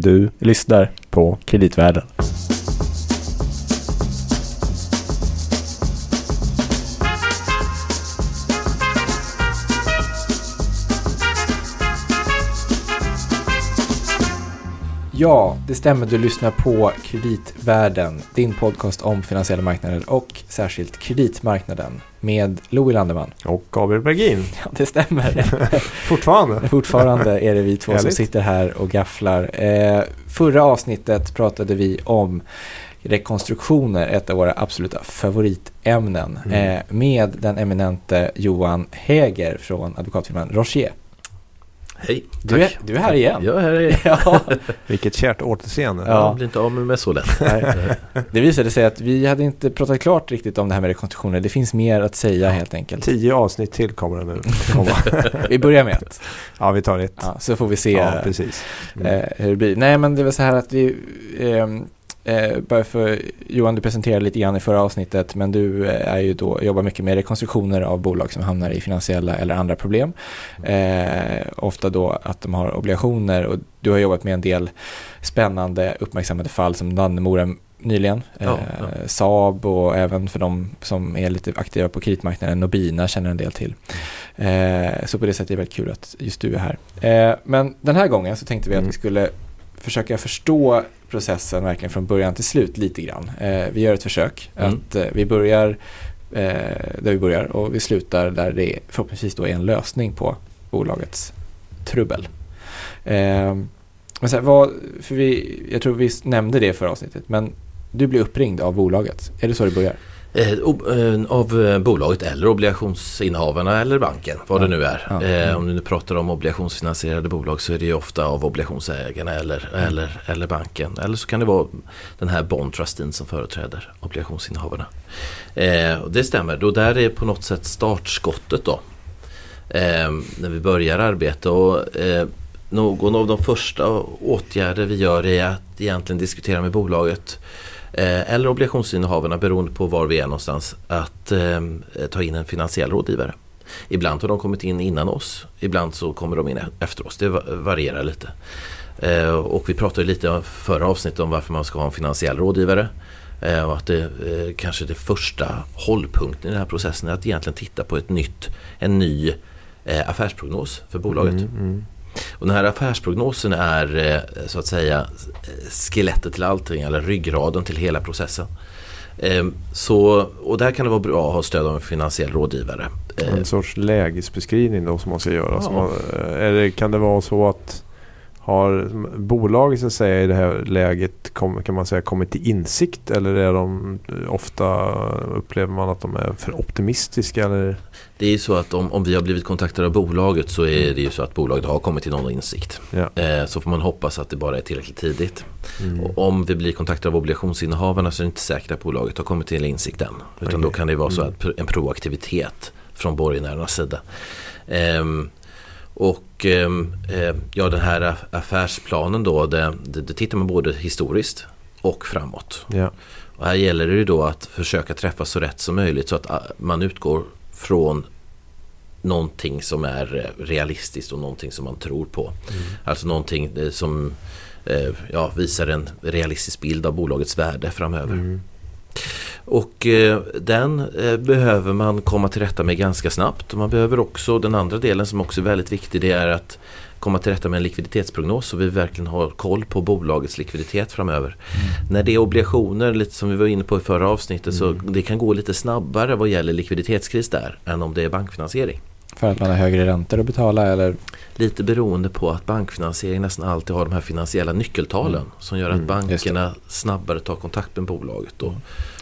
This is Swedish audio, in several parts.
Du lyssnar på Kreditvärlden. Ja, det stämmer. Du lyssnar på Kreditvärlden, din podcast om finansiella marknader och särskilt kreditmarknaden med Louis Landeman. Och Gabriel Bergin. Ja, det stämmer. Fortfarande. Fortfarande är det vi två som sitter här och gafflar. Eh, förra avsnittet pratade vi om rekonstruktioner, ett av våra absoluta favoritämnen, Mm. eh, med den eminente Johan Häger från advokatfirman Rocher. Hej, Du är, du är här igen. Jag är här igen. Ja, Vilket kärt återseende. Ja. Jag blir inte av med mig så lätt. nej. det visade sig att vi hade inte pratat klart riktigt om det här med rekonstruktioner. Det finns mer att säga helt enkelt. Tio avsnitt till kommer det nu. Vi börjar med ett, ja, vi tar ett. ja, så får vi se Ja, precis. Mm. eh, hur det blir. Nej, men det var så här att vi, ehm, eh, bara för Johan, du presenterade lite grann i förra avsnittet, men du eh, är ju då, jobbar mycket med rekonstruktioner av bolag som hamnar i finansiella eller andra problem. Eh, ofta då att de har obligationer och du har jobbat med en del spännande uppmärksammade fall som Dannemora nyligen, Ja, eh, ja. Saab och även för de som är lite aktiva på kreditmarknaden, Nobina känner en del till. Eh, så på det sättet är det väldigt kul att just du är här. Eh, men den här gången så tänkte vi att Mm. vi skulle försöka förstå processen verkligen från början till slut lite grann. Eh, vi gör ett försök Mm. att eh, vi börjar eh, där vi börjar och vi slutar där det förhoppningsvis då är en lösning på bolagets trubbel. Men så här, vad, för vi, jag tror vi nämnde det förra avsnittet, men du blir uppringd av bolaget. Är det så det börjar? Eh, eh, av eh, bolaget eller obligationsinnehavarna eller banken, vad det nu är. Ja. Mm. om du nu pratar om obligationsfinansierade bolag så är det ju ofta av obligationsägarna eller, Mm. eller, eller banken. Eller så kan det vara den här bond trusteen som företräder obligationsinnehavarna. Eh, och det stämmer, då där är på något sätt startskottet då. När vi börjar arbeta och någon av de första åtgärder vi gör är att egentligen diskutera med bolaget Eh, eller obligationsinnehavarna beroende på var vi är någonstans att eh, ta in en finansiell rådgivare. Ibland har de kommit in innan oss, ibland så kommer de in e-, efter oss. Det varierar lite. Eh, och vi pratade lite i förra avsnittet om varför man ska ha en finansiell rådgivare. Eh, och att det eh, kanske det första hållpunkten i den här processen är att egentligen titta på ett nytt, en ny eh, affärsprognos för bolaget. Mm, mm. Och den här affärsprognosen är eh, så att säga skelettet till allting eller ryggraden till hela processen. Eh, Så, och där kan det vara bra att ha stöd av en finansiell rådgivare. En sorts lägesbeskrivning då som man ska göra. Ja. Man, eh, det, kan det vara så att har bolaget så säga i det här läget kom, kan man säga kommit till insikt eller är de ofta upplever man att de är för optimistiska eller? Det är ju så att om, om vi har blivit kontaktade av bolaget så är det ju så att bolaget har kommit till någon insikt. Ja. Eh, Så får man hoppas att det bara är tillräckligt tidigt. Mm. Och om vi blir kontaktade av obligationsinnehavarna så är det inte säkert att bolaget har kommit till insikt än. Utan Okej. då kan det vara så Mm. att en proaktivitet från borgenärernas sida. Ehm, och ehm, eh, ja, den här aff- affärsplanen då, det, det, tittar man både historiskt och framåt. Ja. Och här gäller det ju då att försöka träffa så rätt som möjligt så att ah, man utgår från någonting som är eh, realistiskt och någonting som man tror på. Alltså någonting eh, som ja, visar en realistisk bild av bolagets värde framöver. Mm. Och eh, den eh, behöver man komma till rätta med ganska snabbt. Och man behöver också, den andra delen som också är väldigt viktig, det är att komma till rätta med en likviditetsprognos så vi verkligen har koll på bolagets likviditet framöver. När det är obligationer, lite som vi var inne på i förra avsnittet, så det kan gå lite snabbare vad gäller likviditetskris där än om det är bankfinansiering. För att man har högre räntor att betala eller? Lite beroende på att bankfinansiering nästan alltid har de här finansiella nyckeltalen som gör att Mm, bankerna snabbare tar kontakt med bolaget och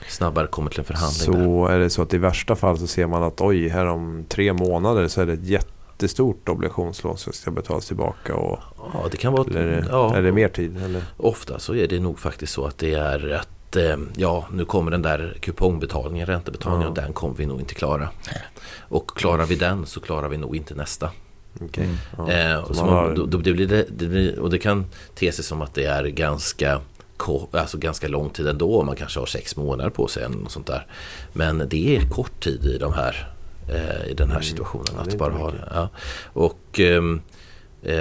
snabbare kommer till en förhandling. där. Så är det så att i värsta fall så ser man att oj, här om tre månader så är det ett jättestort obligationslån som ska betalas tillbaka. Och, Ja, det kan vara... eller ja, är det mer tid? Eller? Ofta så är det nog faktiskt så att det är att eh, ja, nu kommer den där kupongbetalningen, räntebetalningen Ja. och den kommer vi nog inte klara. Och klarar vi den så klarar vi nog inte nästa. Mm. Ja. Eh, och, så man man, har- då, då blir det, det blir, och det kan te sig som att det är ganska Alltså ganska lång tid ändå, man kanske har sex månader på sig eller något sånt där. Men det är kort tid i de här eh, i den här Mm. situationen. Ja, det att bara ha, ja. Och Eh,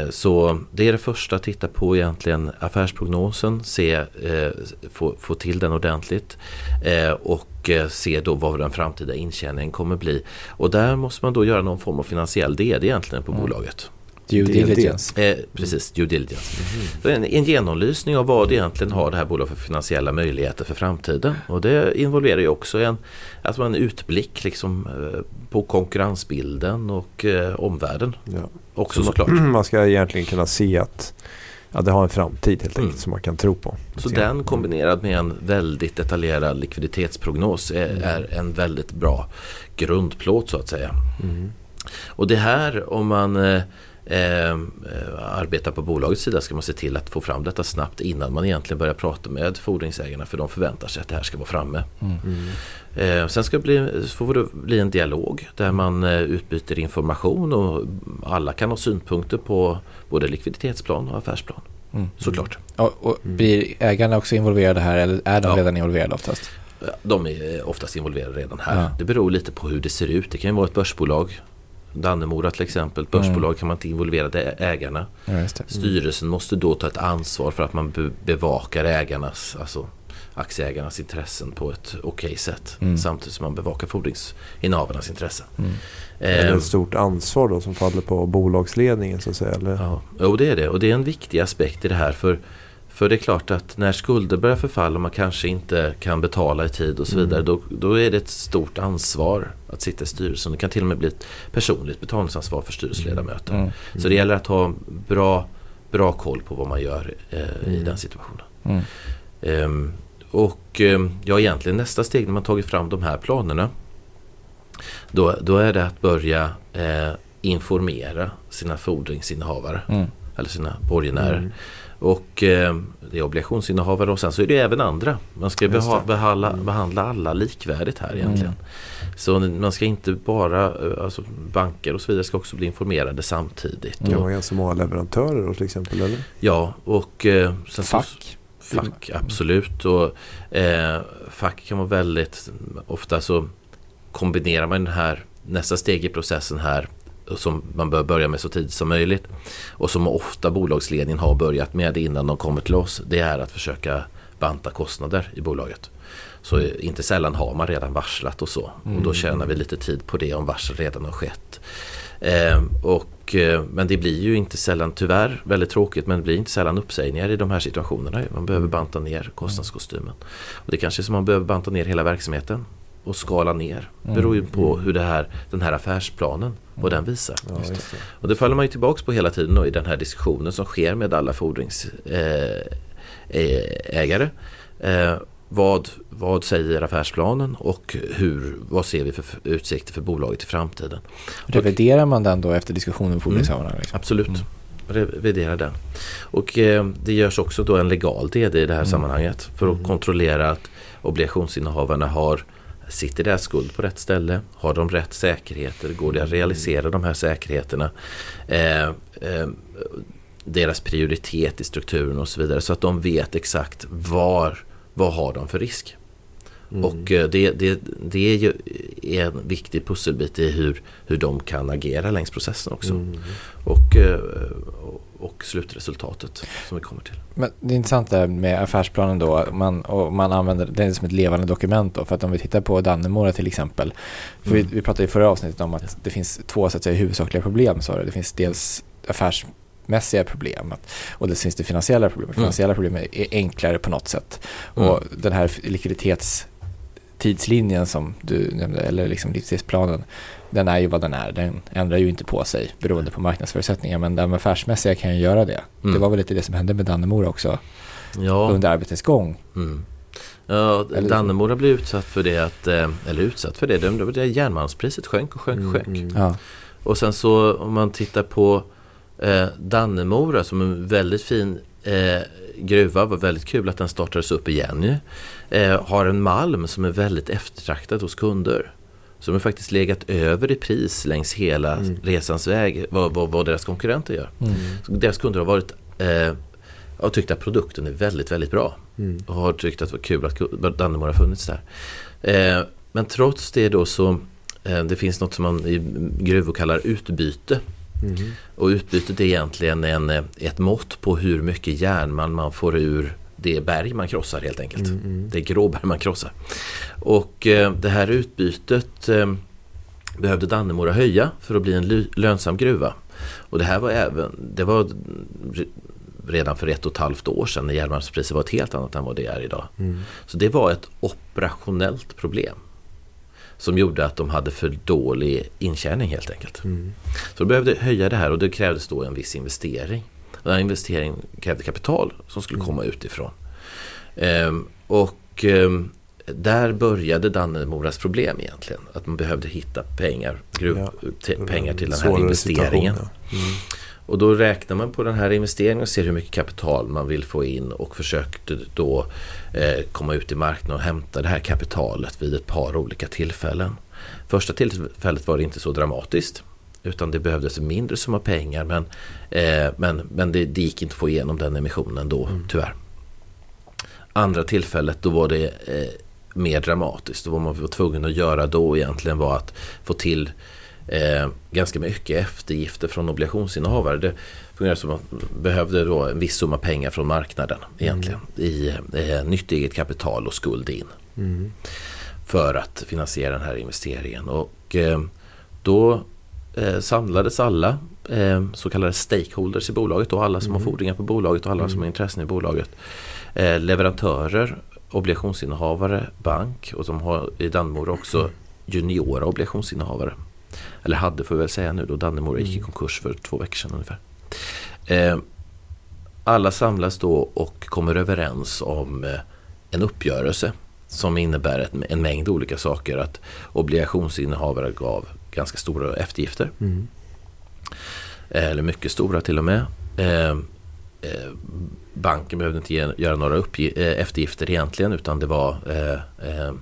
så det är det första, titta på egentligen affärsprognosen, se, eh, få, få till den ordentligt eh, och se då vad den framtida intjäningen kommer bli. Och där måste man då göra någon form av finansiell DD egentligen på mm. bolaget. Due diligence. Eh, precis, due diligence. Mm. En, en genomlysning av vad egentligen har det här bolaget för finansiella möjligheter för framtiden. Och det involverar ju också en, alltså en utblick liksom, eh, på konkurrensbilden och eh, omvärlden. Ja. Också så såklart. Man ska egentligen kunna se att ja, det har en framtid helt enkelt mm. som man kan tro på. Så den kombinerad med en väldigt detaljerad likviditetsprognos är, mm. är en väldigt bra grundplåt så att säga. Mm. Och det här om man eh, eh, arbetar på bolagets sida ska man se till att få fram detta snabbt innan man egentligen börjar prata med fordringsägarna för de förväntar sig att det här ska vara framme. Mm. Eh, sen ska det bli, får det bli en dialog där man eh, utbyter information och alla kan ha synpunkter på både likviditetsplan och affärsplan. Mm. Såklart. Och, och blir ägarna också involverade här eller är de ja. redan involverade oftast? De är oftast involverade redan här. Ja. Det beror lite på hur det ser ut. Det kan ju vara ett börsbolag Dannemora till exempel, börsbolag mm. kan man inte involvera ägarna. Ja, mm. Styrelsen måste då ta ett ansvar för att man bevakar ägarnas, alltså aktieägarnas intressen på ett okej okay sätt. Mm. Samtidigt som man bevakar fordringsinnehavarnas intressen. Mm. Är det ett stort ansvar då som faller på bolagsledningen så att säga? Eller? Ja, jo, det är det. Och det är en viktig aspekt i det här. För för det är klart att när skulder börjar förfalla och man kanske inte kan betala i tid och så vidare. Mm. Då, då, är det ett stort ansvar att sitta i styrelsen. Det kan till och med bli ett personligt betalningsansvar för styrelseledamöter. Mm. Mm. Så det gäller att ha bra, bra koll på vad man gör eh, i mm. den situationen. Um, och um, ja, egentligen nästa steg när man tagit fram de här planerna. Då, då är det att börja eh, informera sina fordringsinnehavare. Mm. Eller sina borgenärer och eh, det är obligationsinnehavare och sen så är det även andra. Man ska beha behandla, mm. behandla alla likvärdigt här egentligen. Mm. Så man ska inte bara, eh, alltså banker och så vidare ska också bli informerade samtidigt. Det var ganska många leverantörer till exempel eller? Ja och eh, fack. Så, fack, absolut. Och, eh, fack kan vara väldigt, ofta så kombinerar man den här nästa steg i processen här som man bör börja med så tidigt som möjligt och som ofta bolagsledningen har börjat med innan de kommer till oss det är att försöka banta kostnader i bolaget. Så inte sällan har man redan varslat och så och då mm. tjänar vi lite tid på det om varsel redan har skett. Eh, och, eh, men det blir ju inte sällan, tyvärr väldigt tråkigt, men det blir inte sällan uppsägningar i de här situationerna. Man behöver banta ner kostnadskostymen. Och det kanske är som man behöver banta ner hela verksamheten och skala ner. Mm. Beror ju på hur det här, den här affärsplanen vad den visar. Ja, det. Och det faller man ju tillbaks på hela tiden då, i den här diskussionen som sker med alla fordringsägare. Eh, eh, vad, vad säger affärsplanen och hur, vad ser vi för utsikter för bolaget i framtiden? Reviderar man den då efter diskussionen med fordringshavarna? Mm, liksom? Absolut. Mm. Revidera den. Och eh, det görs också då en legal DD i det här mm. sammanhanget för att mm. kontrollera att obligationsinnehavarna har Sitter deras skuld på rätt ställe? Har de rätt säkerheter? Går det att realisera de här säkerheterna? Eh, eh, deras prioritet i strukturen och så vidare så att de vet exakt var, vad har de för risk. Mm. Och eh, det, det, det är ju en viktig pusselbit i hur, hur de kan agera längs processen också. Mm. Och, eh, och slutresultatet som vi kommer till. Men det är intressant där med affärsplanen då. Man, och man använder den som ett levande dokument då. För att om vi tittar på Dannemora till exempel. För mm. vi, vi pratade i förra avsnittet om att det finns två så att säga, huvudsakliga problem. Så det. finns dels affärsmässiga problem och det finns det finansiella problem. Mm. Finansiella problem är enklare på något sätt. Mm. Och den här likviditetstidslinjen som du nämnde, eller liksom likviditetsplanen, den är ju vad den är. Den ändrar ju inte på sig beroende på marknadsförutsättningar. Men de affärsmässiga kan ju göra det. Mm. Det var väl lite det som hände med Dannemora också ja. under arbetets gång. Mm. Ja, Dannemora blev utsatt för det att, eh, eller utsatt för det, det, det järnmalmspriset sjönk och sjönk och sjönk. Mm, ja. Och sen så om man tittar på eh, Dannemora som en väldigt fin eh, gruva, var väldigt kul att den startades upp igen. Eh, har en malm som är väldigt eftertraktad hos kunder som har faktiskt legat över i pris längs hela mm. resans väg vad, vad, vad, deras konkurrenter gör. Mm. Deras kunder har varit eh, har tyckt att produkten är väldigt, väldigt bra. Mm. Och har tyckt att det var kul att Dannemora har funnits där. Eh, men trots det då så eh, det finns något som man i gruvor kallar utbyte. Mm. Och utbytet är egentligen en, ett mått på hur mycket järnmalm man får ur det berg man krossar helt enkelt. Mm, mm. Det gråberg man krossar. Och eh, det här utbytet eh, behövde Dannemora höja för att bli en lönsam gruva. Och det här var även, det var re- redan för ett och ett halvt år sedan när järnmalmspriset var ett helt annat än vad det är idag. Mm. Så det var ett operationellt problem. Som gjorde att de hade för dålig intjäning helt enkelt. Mm. Så de behövde höja det här och det krävdes då en viss investering. Den här investeringen krävde kapital som skulle komma utifrån. Ehm, och ehm, där började Dannemoras problem egentligen. Att man behövde hitta pengar, gruv, Ja. pengar till den här investeringen. ja. Mm. Och då räknar man på den här investeringen och ser hur mycket kapital man vill få in och försökte då eh, komma ut i marknaden och hämta det här kapitalet vid ett par olika tillfällen. Första tillfället var det inte så dramatiskt utan det behövdes en mindre summa pengar men, eh, men, men det, det gick inte att få igenom den emissionen då tyvärr. Andra tillfället då var det eh, mer dramatiskt. Vad man var tvungen att göra då egentligen var att få till eh, ganska mycket eftergifter från obligationsinnehavare. Det fungerar som att man behövde då en viss summa pengar från marknaden egentligen i eh, nytt eget kapital och skuld in Mm. för att finansiera den här investeringen. Och eh, då eh, samlades alla eh, så kallade stakeholders i bolaget och alla som har fordringar på bolaget och alla som har intressen i bolaget. Eh, leverantörer, obligationsinnehavare, bank och de har i Dannemora också juniora obligationsinnehavare. Eller hade får vi väl säga nu då Dannemora gick i konkurs för två veckor sedan ungefär. Eh, alla samlas då och kommer överens om eh, en uppgörelse som innebär ett, en mängd olika saker. Att obligationsinnehavare gav ganska stora eftergifter. Mm. Eh, Eller mycket stora till och med. Eh, eh, banken behövde inte ge, göra några eh, eftergifter egentligen utan det var, eh, eh,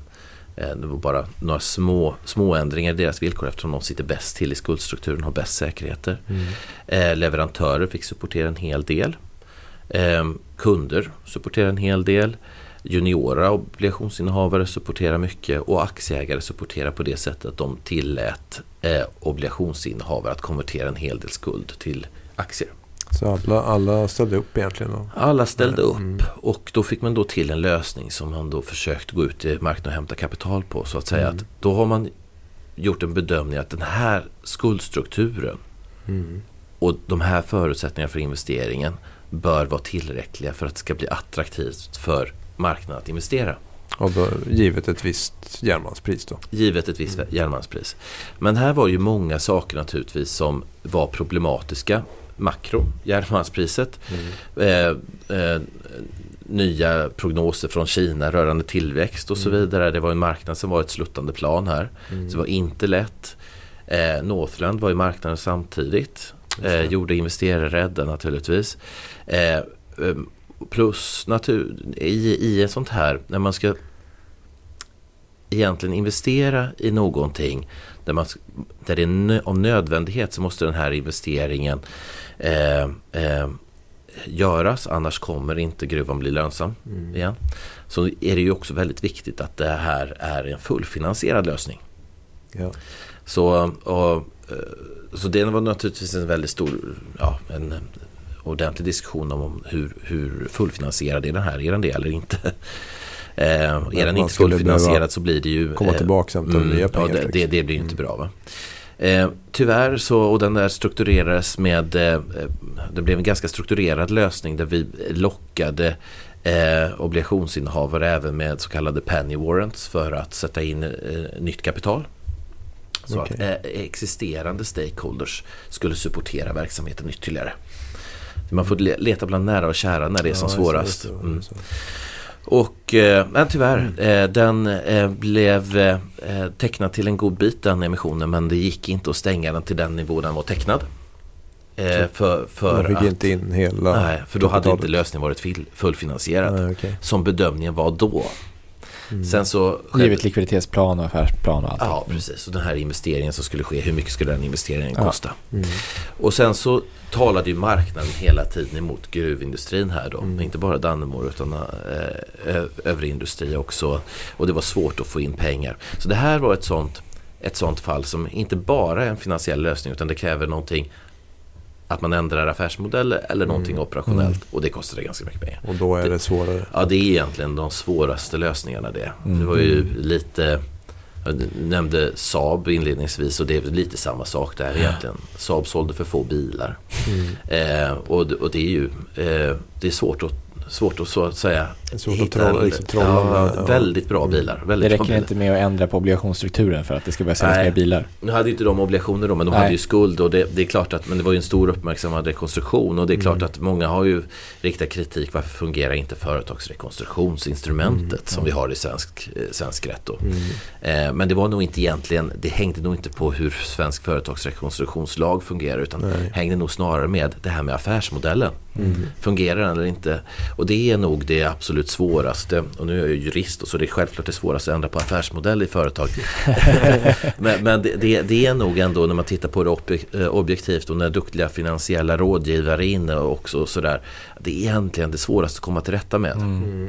det var bara några små, små ändringar i deras villkor eftersom de sitter bäst till i skuldstrukturen och har bäst säkerheter. Mm. Eh, leverantörer fick supportera en hel del. Kunder supporterar en hel del. Juniora obligationsinnehavare supporterar mycket och aktieägare supporterar på det sättet att de tillät eh, obligationsinnehavare att konvertera en hel del skuld till aktier. Så alla, alla ställde upp egentligen? Då. Alla ställde upp Mm. och då fick man då till en lösning som man då försökte gå ut i marknaden och hämta kapital på. Så att säga Mm. att då har man gjort en bedömning att den här skuldstrukturen Mm. och de här förutsättningarna för investeringen bör vara tillräckliga för att det ska bli attraktivt för marknaden att investera. Och då, givet ett visst järnmalmspris då? Givet ett visst järnmalmspris. Men här var ju många saker naturligtvis som var problematiska. Makro, järnmalmspriset. Eh, eh, nya prognoser från Kina rörande tillväxt och så vidare. Det var en marknad som var ett sluttande plan här. Mm. Så det var inte lätt. Eh, Northland var i marknaden samtidigt. Eh, gjorde investerare rädda naturligtvis. Eh, eh, plus natur, i, i ett sånt här, när man ska egentligen investera i någonting där, man, där det är av nödvändighet så måste den här investeringen eh, eh, göras annars kommer inte gruvan bli lönsam Mm. igen. Så är det ju också väldigt viktigt att det här är en fullfinansierad lösning. Ja. Så, och, eh, så det var naturligtvis en väldigt stor, ja, en ordentlig diskussion om hur, hur fullfinansierad är den här, är den det eller inte? Eh, är den inte fullfinansierad så blir det ju Komma eh, tillbaka och hämta Mm, nya ja, pengar. det, det, liksom. det blir ju inte bra. Va? Eh, tyvärr så, och den där strukturerades med, eh, det blev en ganska strukturerad lösning där vi lockade eh, obligationsinnehavare även med så kallade penny warrants för att sätta in eh, nytt kapital. Så Okej. att eh, existerande stakeholders skulle supportera verksamheten ytterligare. Man får le- leta bland nära och kära när det är som Ja, svårast. Mm. Och, eh, men tyvärr, eh, den eh, blev eh, tecknad till en god bit den emissionen men det gick inte att stänga den till den nivå den var tecknad. För för fick att, inte in hela nej, för då hade inte lösningen varit fullfinansierad. Nej, okej. Som bedömningen var då. Mm. Sen så... Givet likviditetsplan och affärsplan och allt. Ja, precis. Och den här investeringen som skulle ske, hur mycket skulle den investeringen Ja. kosta? Mm. Och sen så talade ju marknaden hela tiden emot gruvindustrin här då. Mm. Inte bara Dannemora utan eh, övrig industri också. Och det var svårt att få in pengar. Så det här var ett sånt, ett sånt fall som inte bara är en finansiell lösning utan det kräver någonting att man ändrar affärsmodell eller någonting operationellt och det kostade ganska mycket pengar. Och då är det svårare. Ja, det är egentligen de svåraste lösningarna det. Det var ju lite, jag nämnde Saab inledningsvis och det är lite samma sak där egentligen. Saab sålde för få bilar. Eh, och, och det är ju eh, det är svårt att svårt att så att säga Det är svårt att hitta trolla, en- liksom, trolla ja, med- ja. Väldigt bra bilar. Det Väldigt bra räcker bilar. inte med att ändra på obligationsstrukturen för att det ska börja säljas mer bilar. Nu hade inte de obligationer då men de Nej. hade ju skuld och det, det är klart att men det var ju en stor uppmärksammad rekonstruktion och det är klart att många har ju riktat kritik varför fungerar inte företagsrekonstruktionsinstrumentet som vi har i svensk, eh, svensk rätt då. Eh, men det var nog inte egentligen, det hängde nog inte på hur svensk företagsrekonstruktionslag fungerar utan Nej. hängde nog snarare med det här med affärsmodellen. Fungerar den eller inte? Och det är nog det absolut svåraste. Och nu är jag ju jurist och så det är självklart det svåraste att ändra på affärsmodell i företag. men men det, det, det är nog ändå när man tittar på det eh, objektivt och när duktiga finansiella rådgivare är inne och också sådär. Det är egentligen det svåraste att komma till rätta med. Mm.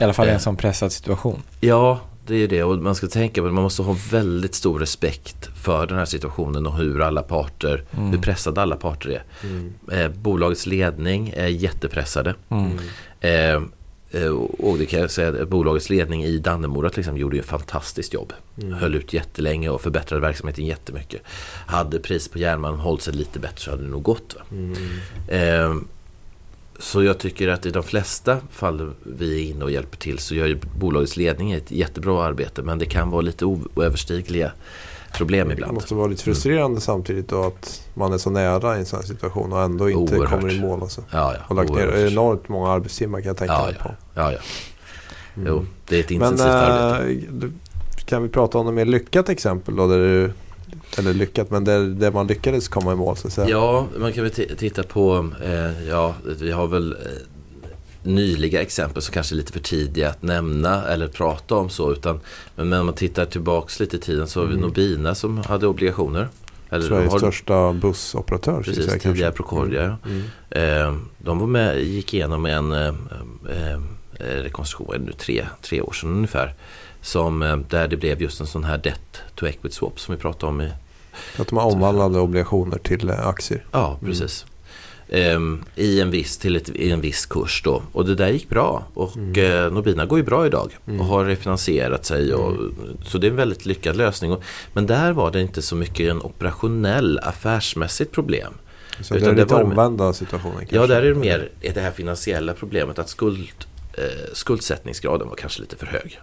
I alla fall i Eh. en sån pressad situation. Ja, det är det. Och man ska tänka på att man måste ha väldigt stor respekt för den här situationen och hur alla parter, hur pressade alla parter är. Mm. Eh, bolagets ledning är jättepressade. Mm. Eh, eh, och det kan jag säga, att bolagets ledning i Dannemora till exempel gjorde ju ett fantastiskt jobb. Höll ut jättelänge och förbättrade verksamheten jättemycket. Hade pris på järnmalm hållit sig lite bättre så hade det nog gått. Mm. Eh, så jag tycker att i de flesta fall vi är inne och hjälper till så gör ju bolagets ledning ett jättebra arbete men det kan vara lite oöverstigliga problem Det ibland. måste vara lite frustrerande samtidigt då att man är så nära i en sån här situation och ändå inte Oerhört. kommer i mål. Alltså. Ja, ja. Och lagt ner oerhört. enormt många arbetstimmar kan jag tänka Ja, mig ja. på. Ja, ja. Jo, det är ett Men intensivt arbete. äh, du- kan vi prata om något mer lyckat exempel då? Där du, eller lyckat, men där, där man lyckades komma i mål så att säga. Ja, man kan väl ti- titta på, eh, ja, vi har väl eh, nyliga exempel som kanske är lite för tidiga att nämna eller prata om så. Utan, men när man tittar tillbaks lite i tiden så har vi Mm. Nobina som hade obligationer. Eller Sveriges har, största bussoperatör. jag Precis, säga, tidigare. Procordia. Mm. Eh, de var med, gick igenom en eh, eh, rekonstruktion, nu, tre, tre år sedan ungefär. Som, eh, där det blev just en sån här debt to equity swap som vi pratade om i Att de omvandlade obligationer till eh, aktier. Ja, precis. Ehm, i, en viss, till ett, I en viss kurs då. Och det där gick bra. Och eh, Nobina går ju bra idag. Och har refinansierat sig. Och, Så det är en väldigt lyckad lösning. Och, men där var det inte så mycket en operationell affärsmässigt problem. Så Utan det är det lite var- omvända situationen kanske. Ja, där är det mer det här finansiella problemet att skuld, eh, skuldsättningsgraden var kanske lite för hög.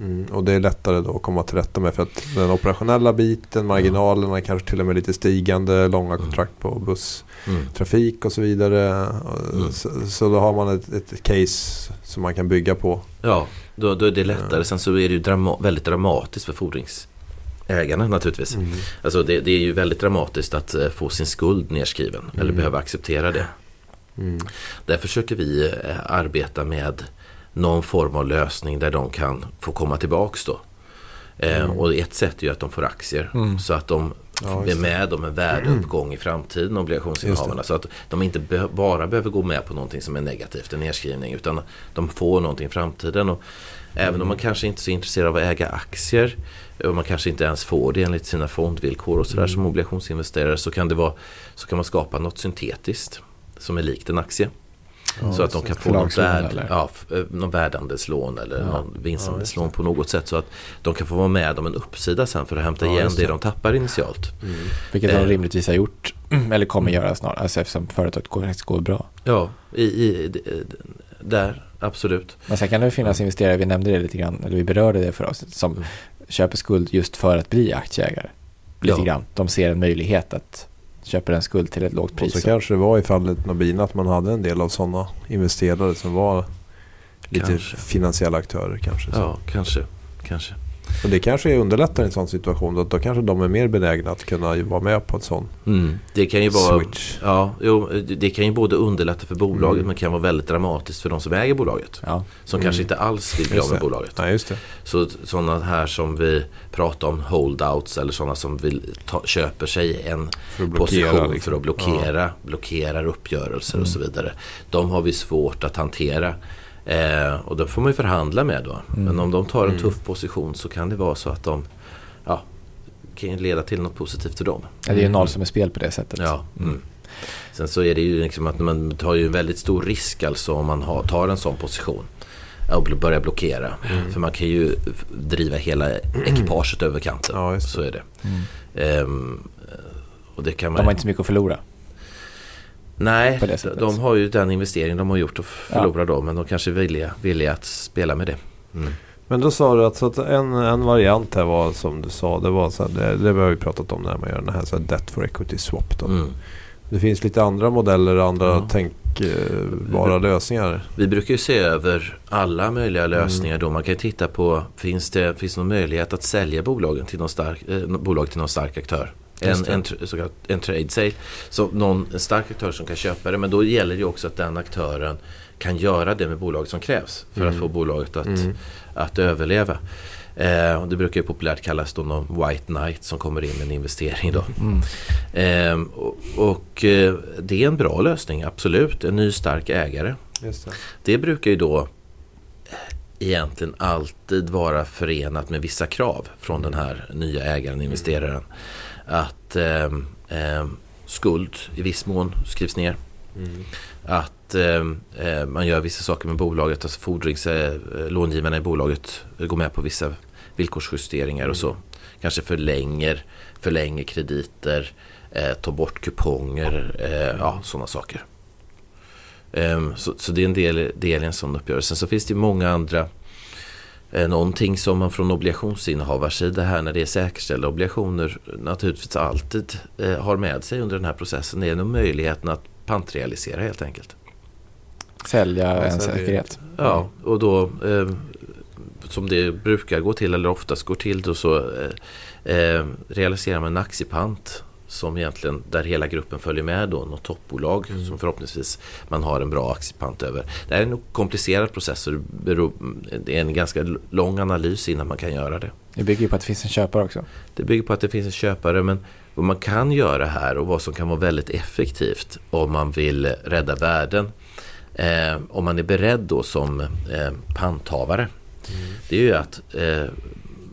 Mm, och det är lättare då att komma till rätta med för att den operationella biten, marginalerna kanske till och med lite stigande, långa kontrakt på busstrafik Mm. och så vidare. Mm. Så, så då har man ett, ett case som man kan bygga på. Ja, då, då är det lättare. Sen så är det ju drama- väldigt dramatiskt för fordringsägarna naturligtvis. Alltså det, det är ju väldigt dramatiskt att eh, få sin skuld nedskriven eller behöva acceptera det. Mm. Där försöker vi eh, arbeta med någon form av lösning där de kan få komma tillbaks då. Eh, Och ett sätt är ju att de får aktier Mm. så att de Ja, är med om en värdeuppgång i framtiden, obligationsinnehavarna. Så att de inte be- bara behöver gå med på någonting som är negativt, en nedskrivning, utan de får någonting i framtiden. Och även Mm. om man kanske inte är så intresserad av att äga aktier och man kanske inte ens får det enligt sina fondvillkor och sådär Mm. som obligationsinvesterare så kan, det vara, så kan man skapa något syntetiskt som är likt en aktie. så att de kan få något Förlagslån värd, ja, eh, någon värdeandelslån eller Ja. någon vinstandelslån Ja, på något sätt. Så att de kan få vara med om en uppsida sen för att hämta Ja, igen det det. de tappar initialt. Vilket de Eh. rimligtvis har gjort. Eller kommer göra snart. Alltså eftersom företaget går, går bra. Ja, i, i, d- där, absolut. Men sen kan det finnas investerare, vi nämnde det lite grann, eller vi berörde det för oss, som Mm. köper skuld just för att bli aktieägare. Lite Ja. grann. De ser en möjlighet att köpa en skuld till ett lågt Och pris. så kanske det var i fallet Nobina att man hade en del av sådana investerare som var lite Kanske. finansiella aktörer kanske. Så. Ja, kanske. kanske. Och det kanske underlättar i en sån situation. Då, då kanske de är mer benägna att kunna vara med på en sån Mm. Det kan ju vara... switch. Ja, jo, det- kan ju både underlätta för bolaget Mm. men kan vara väldigt dramatiskt för de som äger bolaget. Ja. Som Mm. kanske inte alls vill bli av med bolaget. Nej, just det. Så sådana här som vi pratar om holdouts eller sådana som vill ta, köper sig en För position liksom. för att blockera, blockerar uppgörelser och så vidare. De har vi svårt att hantera. Eh, och då får man ju förhandla med då. Men om de tar en Mm. tuff position så kan det vara så att de ja, kan ju leda till något positivt för dem. Ja, Det är ju noll som är spel på det sättet. Ja, mm. Sen så är det ju liksom att man tar ju en väldigt stor risk alltså om man har, tar en sån position och börjar blockera. Mm. För man kan ju driva hela ekipaget över kanten. Ja, så är det. Mm. Ehm, och det kan man De har inte så mycket att förlora. Nej, de har ju den investering de har gjort och förlorar då. Men de kanske är villiga, villiga att spela med det. Mm. Men då sa du att, så att en, en variant här var som du sa. Det var så här, det, det har vi pratat om när man gör den här, så här debt for equity swap. Då. Mm. Det finns lite andra modeller och andra Ja. tänkbara lösningar. Vi brukar ju se över alla Mm. möjliga lösningar då. Man kan ju titta på, finns det, finns det någon möjlighet att sälja bolagen till någon stark, eh, bolag till någon stark aktör? En, en, så kallad, en trade sale. Så någon, en stark aktör som kan köpa det. Men då gäller det också att den aktören kan göra det med bolaget som krävs för att Mm. få bolaget att, Mm. att överleva. Eh, och det brukar ju populärt kallas då någon white knight som kommer in med en investering. Då. Mm. Eh, och och eh, det är en bra lösning, absolut. En ny stark ägare. Det. Det brukar ju då egentligen alltid vara förenat med vissa krav från den här nya ägaren, investeraren. Att eh, eh, skuld i viss mån skrivs ner. Mm. Att eh, eh, man gör vissa saker med bolaget, alltså fordrings, eh, långivarna i bolaget går med på vissa villkorsjusteringar och så. Kanske förlänger, förlänger krediter, eh, tar bort kuponger, eh, ja sådana saker. Ehm, så, så det är en del, del i en sån uppgörelse. Sen så finns det många andra Någonting som man från obligationsinnehavarsida här när det är säkerställda obligationer naturligtvis alltid eh, har med sig under den här processen det är nog möjligheten att pantrealisera helt enkelt. Sälja Ja, en sälja. säkerhet. Ja, och då eh, som det brukar gå till eller oftast går till då så eh, eh, realiserar man en aktiepant som egentligen där hela gruppen följer med då, något toppbolag Mm. som förhoppningsvis man har en bra aktiepant över. Det här är en komplicerad process och det, beror, det är en ganska lång analys innan man kan göra det. Det bygger ju på att det finns en köpare också. Det bygger på att det finns en köpare men vad man kan göra här och vad som kan vara väldigt effektivt om man vill rädda värden. Eh, om man är beredd då som eh, panthavare. Det är ju att eh,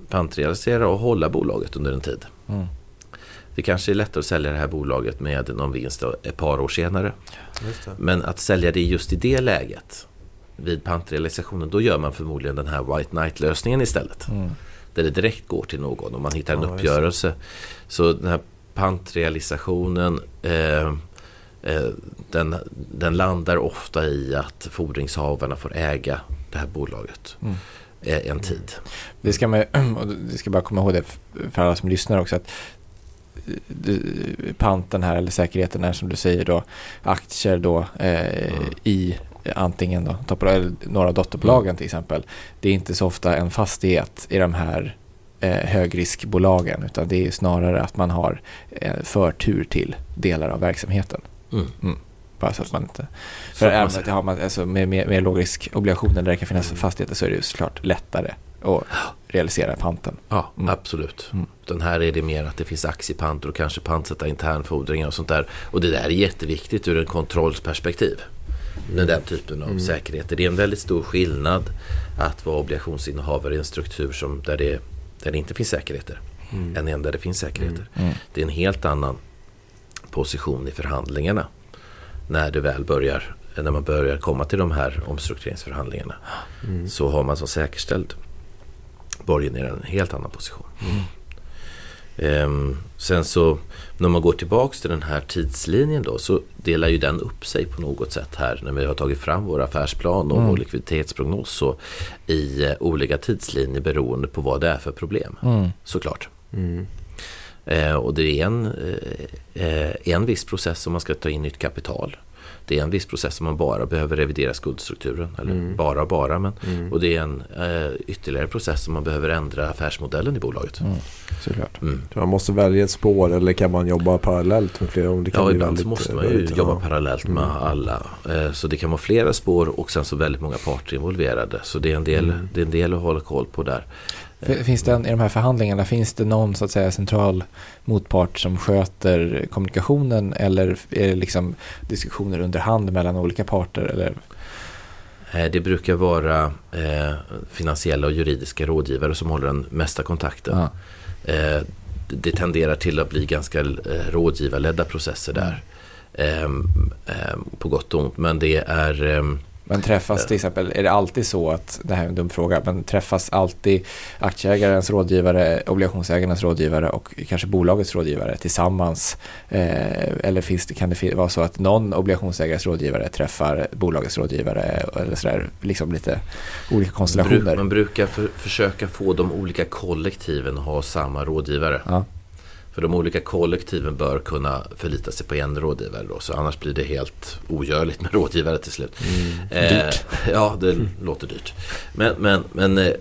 pantrealisera och hålla bolaget under en tid. Mm. Det kanske är lättare att sälja det här bolaget med någon vinst ett par år senare. Men att sälja det just i det läget vid pantrealisationen då gör man förmodligen den här White Knight-lösningen istället. Mm. Där det direkt går till någon och man hittar en Ja, uppgörelse. Så den här pantrealisationen eh, eh, den, den landar ofta i att fordringshavarna får äga det här bolaget Mm. eh, en tid. Det ska man och det ska bara komma ihåg det för alla som lyssnar också att panten här eller säkerheten är som du säger då aktier då eh, Mm. i antingen då, eller några dotterbolagen till exempel. Det är inte så ofta en fastighet i de här eh, högriskbolagen utan det är snarare att man har eh, förtur till delar av verksamheten. Mm. Bara så att man inte... För även att har man, alltså med, med, med lågriskobligationer där det kan finnas Mm. fastigheter så är det ju såklart lättare att realisera panten. Ja, Mm. absolut. Mm. Den här är det mer att det finns aktiepanter och kanske pantsätta internfordringar och sånt där. Och det där är jätteviktigt ur en kontrollsperspektiv. Med den typen av Mm. säkerheter. Det är en väldigt stor skillnad att vara obligationsinnehavare i en struktur som där det, där det inte finns säkerheter. Mm. Än en där det finns säkerheter. Mm. Det är en helt annan position i förhandlingarna. När det väl börjar, när man börjar komma till de här omstruktureringsförhandlingarna. Mm. Så har man som säkerställd borgenär en helt annan position. Ehm, sen så när man går tillbaks till den här tidslinjen då så delar ju den upp sig på något sätt här när vi har tagit fram vår affärsplan och Mm. vår likviditetsprognos så i eh, olika tidslinjer beroende på vad det är för problem Mm. såklart. Mm. Eh, och det är en, eh, eh, en viss process om man ska ta in nytt kapital. Det är en viss process om man bara behöver revidera skuldstrukturen. Eller Mm. bara och bara. Men, Mm. och det är en eh, ytterligare process om man behöver ändra affärsmodellen i bolaget. Mm. Såklart. Mm. Man måste välja ett spår eller kan man jobba parallellt med flera? Om det kan Ja, ibland så måste man ju väldigt- jobba ja. parallellt med Mm. alla. Eh, Så det kan vara flera spår och sen så väldigt många parter involverade. Så det är en del, Mm. det är en del att hålla koll på där. Finns det en, I de här förhandlingarna, finns det någon så att säga central motpart som sköter kommunikationen eller är det liksom diskussioner under hand mellan olika parter? Eller? Eh, Det brukar vara eh, finansiella och juridiska rådgivare som håller den mesta kontakten. Ja. Eh, det tenderar till att bli ganska eh, rådgivarledda processer där. Ehm, på gott och ont. Men det är ehm, Men träffas till exempel, är det alltid så att, det här är en dum fråga, men träffas alltid aktieägarens rådgivare, obligationsägarnas rådgivare och kanske bolagets rådgivare tillsammans? Eh, eller finns det, kan det vara så att någon obligationsägares rådgivare träffar bolagets rådgivare eller sådär, liksom lite olika konstellationer? man brukar för, försöka få de olika kollektiven att ha samma rådgivare. Ja. För de olika kollektiven bör kunna förlita sig på en rådgivare då, så annars blir det helt ogörligt med rådgivare till slut. Eh, Dyrt. Ja, det låter dyrt. Men, men, men, eh,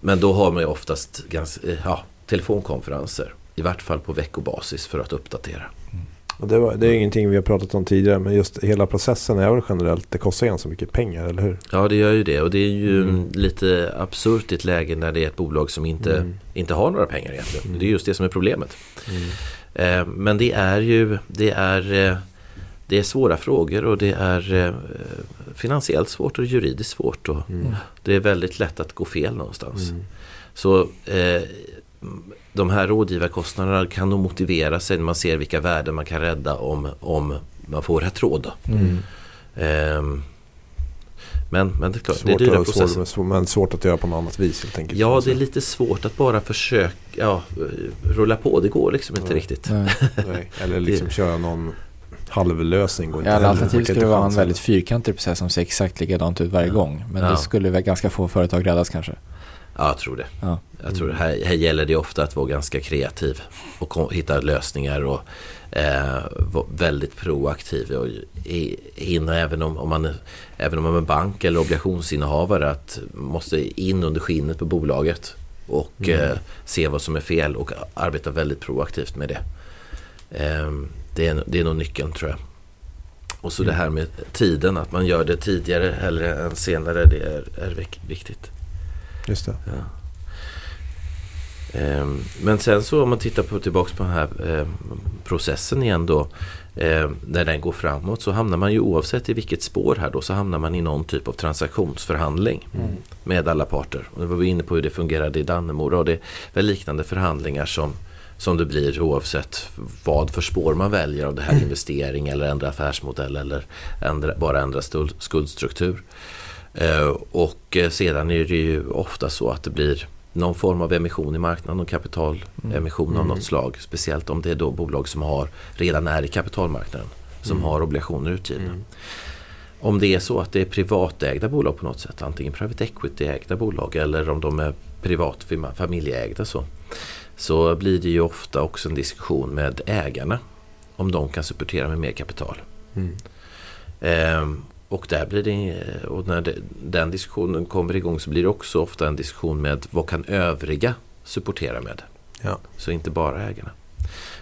men då har man ju oftast ganska, eh, ja, telefonkonferenser. I vart fall på veckobasis för att uppdatera. Och det, var, det är ingenting vi har pratat om tidigare men just hela processen är väl generellt, det kostar ganska mycket pengar, eller hur? Ja, det gör ju det. Och det är ju Mm. lite absurt i ett läge när det är ett bolag som inte, Mm. inte har några pengar egentligen. Mm. Det är just det som är problemet. Mm. Eh, men det är ju det är, eh, det är svåra frågor och det är eh, finansiellt svårt och juridiskt svårt. Och Mm. det är väldigt lätt att gå fel någonstans. Mm. Så eh, de här rådgivarkostnaderna kan nog motivera sig när man ser vilka värden man kan rädda om, om man får rätt råd. Mm. Ehm, men, men det är klart, det är Svårt dyra processer. svår, men svårt att göra på något annat vis helt enkelt. Ja, det är lite svårt att bara försöka ja, rulla på. Det går liksom inte Ja. riktigt. Nej. Nej, Eller liksom köra någon halvlösning. går inte Ja, alternativt skulle det vara en väldigt fyrkantig process som ser exakt likadant ut varje Ja. gång. Men Ja. det skulle väl ganska få företag räddas kanske. Ja, jag tror det. Ja. Jag tror det. Här, här gäller det ofta att vara ganska kreativ och hitta lösningar och eh, vara väldigt proaktiv. Och in, även, om, om man, även om man är bank eller obligationsinnehavare att måste in under skinnet på bolaget och Mm. eh, se vad som är fel och arbeta väldigt proaktivt med det. Eh, det, är, det är nog nyckeln tror jag. Och så Mm. det här med tiden, att man gör det tidigare hellre än senare, det är, är vik- viktigt. Just det. Ja. Ehm, Men sen så om man tittar på, tillbaka på den här ehm, processen igen då. ehm, När den går framåt så hamnar man ju oavsett i vilket spår här då så hamnar man i någon typ av transaktionsförhandling Mm. med alla parter. Och det var vi inne på hur det fungerade i Dannemora och det är väl liknande förhandlingar som, som det blir oavsett vad för spår man väljer av det här investering eller ändra affärsmodell eller ändra, bara ändra skuldstruktur. Eh, och eh, sedan är det ju ofta så att det blir någon form av emission i marknaden och kapitalemission av Mm. något slag. Speciellt om det är då bolag som har, redan är i kapitalmarknaden. Som Mm. har obligationer utgivna. Mm. Om det är så att det är privatägda bolag på något sätt, antingen private equity-ägda bolag eller om de är privat fam- familjeägda så, så blir det ju ofta också en diskussion med ägarna om de kan supportera med mer kapital. Mm. Ehm, och där blir det, och när det, den diskussionen kommer igång så blir det också ofta en diskussion med vad kan övriga supportera med? Ja. Så inte bara ägarna.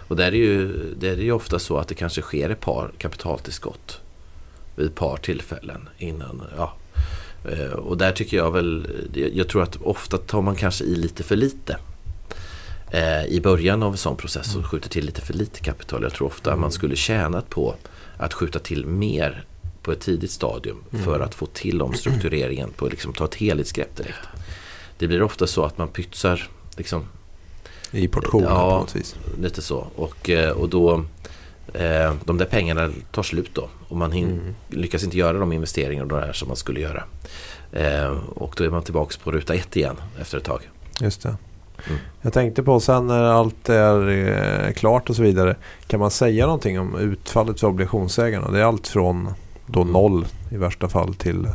Och där är, ju, där är det ju ofta så att det kanske sker ett par kapitaltillskott vid ett par tillfällen innan. Ja. Eh, Och där tycker jag väl, jag tror att ofta tar man kanske i lite för lite. Eh, I början av en sån process och skjuter till lite för lite kapital. Jag tror ofta man skulle tjänat på att skjuta till mer på ett tidigt stadium för att få till omstruktureringen på liksom ta ett helhetsgrepp direkt. Det blir ofta så att man pytsar liksom, I portioner Ja. på något vis. lite så. Och, eh, och då eh, de där pengarna tar slut då. Och man hin- Mm. lyckas inte göra de investeringar och det som man skulle göra. Eh, och då är man tillbaka på ruta ett igen efter ett tag. Just det. Mm. Jag tänkte på sen när allt är klart och så vidare. Kan man säga någonting om utfallet för obligationsägarna? Det är allt från då noll i värsta fall till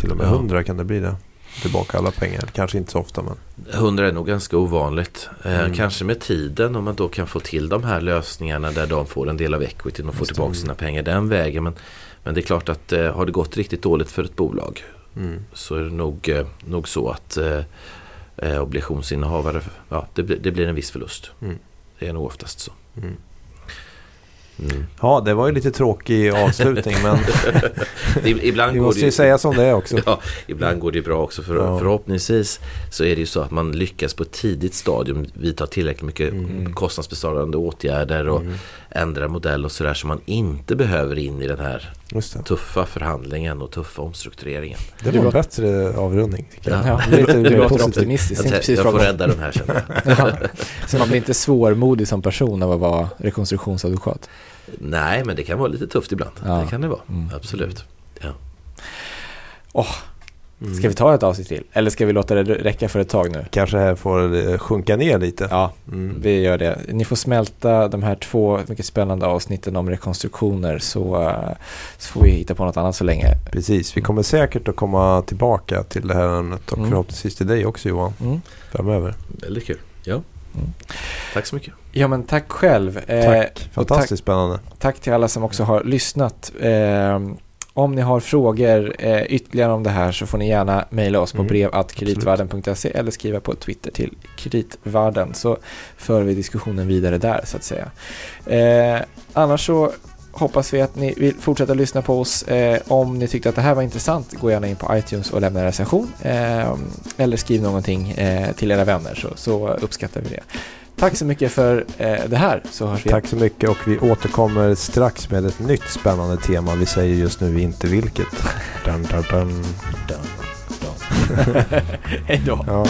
till och med Ja. kan det bli det. Tillbaka alla pengar. Kanske inte så ofta men. 100 är nog ganska ovanligt. Eh, Mm. Kanske med tiden om man då kan få till de här lösningarna där de får en del av equityn och får tillbaka sina pengar den vägen. Men, men det är klart att eh, har det gått riktigt dåligt för ett bolag Mm. så är det nog, eh, nog så att eh, eh, obligationsinnehavare, ja, det, blir- det blir en viss förlust. Mm. Det är nog oftast så. Mm. Mm. Ja, det var ju lite tråkig avslutning men ibland, vi går måste det, ju säga som det är också. ja, ibland går det bra också. För, Ja. Förhoppningsvis så är det ju så att man lyckas på ett tidigt stadium vidta tillräckligt mycket Mm. kostnadsbesparande åtgärder och Mm. ändra modell och sådär så man inte behöver in i den här Just det. tuffa förhandlingen och tuffa omstruktureringen. Det var en bättre avrundning. tycker jag. Ja, Det är lite mer låter positivt. optimistiskt. Jag, Jag, jag, precis jag får rädda den här känner jag. Ja. Så man blir inte svårmodig som person av att vara rekonstruktionsadvokat. Nej, men det kan vara lite tufft ibland. Ja. Det kan det vara. Mm. Absolut. Ja. Mm. Ska vi ta ett avsnitt till? Eller ska vi låta det räcka för ett tag nu? Kanske här får eh, sjunka ner lite. Ja, Mm. vi gör det. Ni får smälta de här två mycket spännande avsnitten om rekonstruktioner så, eh, så får vi hitta på något annat så länge. Precis, vi kommer säkert att komma tillbaka till det här ämnet och Mm. förhoppningsvis till dig också Johan Mm. framöver. Väldigt kul. Ja. Tack så mycket. Ja men tack själv. Eh, Tack, fantastiskt spännande. Tack till alla som också har lyssnat. Eh, om ni har frågor eh, ytterligare om det här så får ni gärna mejla oss på Mm, brev.kreditvarden.se eller skriva på Twitter till kreditvarden så för vi diskussionen vidare där så att säga. Eh, annars så hoppas vi att ni vill fortsätta lyssna på oss. Eh, om ni tyckte att det här var intressant, gå gärna in på iTunes och lämna en recension. Eh, eller skriv någonting eh, till era vänner så, så uppskattar vi det. Tack så mycket för eh, det här så hörs vi Tack så mycket och vi återkommer strax med ett nytt spännande tema. Vi säger just nu inte vilket. Dun, dun, dun. Hej då. Ja.